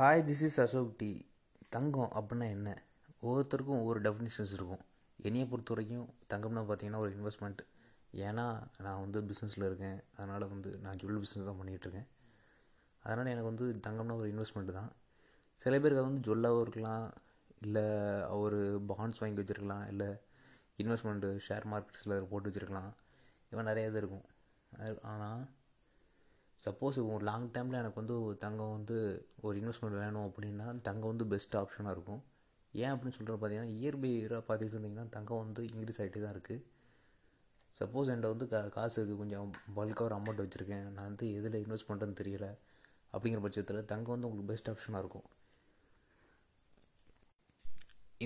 Hi this is Ashok D Thangam அப்படின்னா என்ன? ஒவ்வொருத்தருக்கும் ஒவ்வொரு டெஃபினிஷன்ஸ் இருக்கும். என்னையை பொறுத்த வரைக்கும் தங்கம்னா பார்த்தீங்கன்னா ஒரு இன்வெஸ்ட்மெண்ட் ஏன்னா நான் வந்து பிஸ்னஸில் இருக்கேன். அதனால் வந்து நான் ஜுவல் பிஸ்னஸ் தான் பண்ணிகிட்ருக்கேன் அதனால் எனக்கு வந்து தங்கம்னா ஒரு இன்வெஸ்ட்மெண்ட் தான். சில பேருக்கு அது வந்து ஜுவல்லாகவும் இருக்கலாம். இல்லை ஒரு பாண்ட்ஸ் வாங்கி வச்சுருக்கலாம். இல்லை இன்வெஸ்ட்மெண்ட்டு ஷேர் மார்க்கெட்ஸில் போட்டு வச்சுருக்கலாம். இவன் நிறைய இது இருக்கும். ஆனால் சப்போஸ் ஒரு லாங் டைமில் எனக்கு வந்து ஒரு தங்கம் வந்து ஒரு இன்வெஸ்ட்மெண்ட் வேணும் அப்படின்னா தங்கம் வந்து பெஸ்ட் ஆப்ஷனாக இருக்கும். ஏன் அப்படின்னு சொல்கிறது பார்த்தீங்கன்னா இயர் பை இயராக பார்த்துட்டு இருந்தீங்கன்னா தங்கம் வந்து இன்க்ரீஸ் ஆகிட்டே தான் இருக்குது சப்போஸ் என்கிட்ட வந்து கா காசு இருக்குது கொஞ்சம் பல்காக ஒரு அமௌண்ட் வச்சுருக்கேன். நான் வந்து எதில் இன்வெஸ்ட் பண்ணுறேன்னு தெரியல. அப்படிங்கிற பட்சத்தில் தங்கம் வந்து உங்களுக்கு பெஸ்ட் ஆப்ஷனாக இருக்கும்.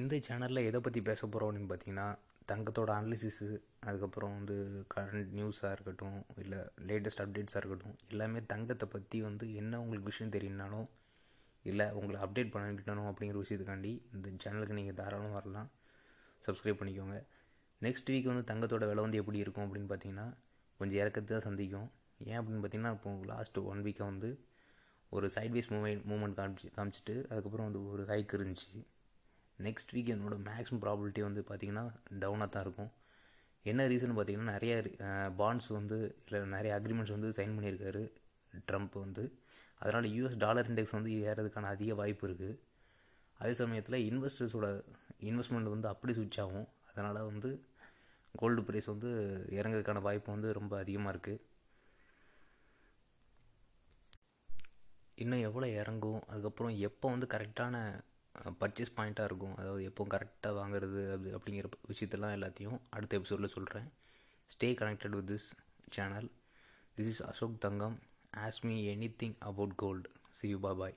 இந்த சேனலில் எதை பற்றி பேச போகிறோம் அப்படின்னு பார்த்தீங்கன்னா தங்கத்தோட அனாலிசிஸு அதுக்கப்புறம் வந்து கரண்ட் நியூஸாக இருக்கட்டும் இல்லை லேட்டஸ்ட் அப்டேட்ஸாக இருக்கட்டும் எல்லாமே தங்கத்தை பற்றி வந்து என்ன உங்களுக்கு விஷயம் தெரியும்னாலும் இல்லை உங்களை அப்டேட் பண்ணிக்கிட்டணும் அப்படிங்கிற விஷயத்துக்காண்டி இந்த சேனலுக்கு நீங்கள் தாராளமாக வரலாம். சப்ஸ்கிரைப் பண்ணிக்கோங்க. நெக்ஸ்ட் வீக் வந்து தங்கத்தோட விலை வந்து எப்படி இருக்கும் அப்படின்னு பார்த்தீங்கன்னா கொஞ்சம் இறக்கத்தை தான் சந்திக்கும். ஏன் அப்படின்னு பார்த்தீங்கன்னா இப்போ லாஸ்ட் ஒன் வீக்காக வந்து ஒரு சைட்வேஸ் மூமெண்ட் மூமெண்ட் காமிச்சு காமிச்சிட்டு அதுக்கப்புறம் வந்து ஒரு ஹைக் இருந்துச்சு. நெக்ஸ்ட் வீக் என்னோட மேக்ஸிமம் ப்ராபிலிட்டி வந்து பார்த்திங்கன்னா டவுனாக தான் இருக்கும். என்ன ரீசன் பார்த்திங்கன்னா நிறைய பாண்ட்ஸ் வந்து இல்லை நிறைய அக்ரிமெண்ட்ஸ் வந்து சைன் பண்ணியிருக்காரு ட்ரம்ப் வந்து. அதனால் யூஎஸ் டாலர் இண்டெக்ஸ் வந்து ஏறதுக்கான அதிக வாய்ப்பு இருக்குது அதே சமயத்தில் இன்வெஸ்டர்ஸோட இன்வெஸ்ட்மெண்ட் வந்து அப்படி சுவிட்ச் ஆகும். அதனால் வந்து கோல்டு ப்ரைஸ் வந்து இறங்கிறதுக்கான வாய்ப்பு வந்து ரொம்ப அதிகமாக இருக்குது இன்னும் எவ்வளோ இறங்கும் அதுக்கப்புறம் எப்போ வந்து கரெக்டான பர்ச்சேஸ் பாயிண்ட்டாக இருக்கும். அதாவது எப்போ கரெக்டாக வாங்குறது அப்படி அப்படிங்கிற விஷயத்தெல்லாம் எல்லாத்தையும் அடுத்த எபிசோடில் சொல்கிறேன் stay connected with this channel this is Ashok Thangam ask me anything about gold see you bye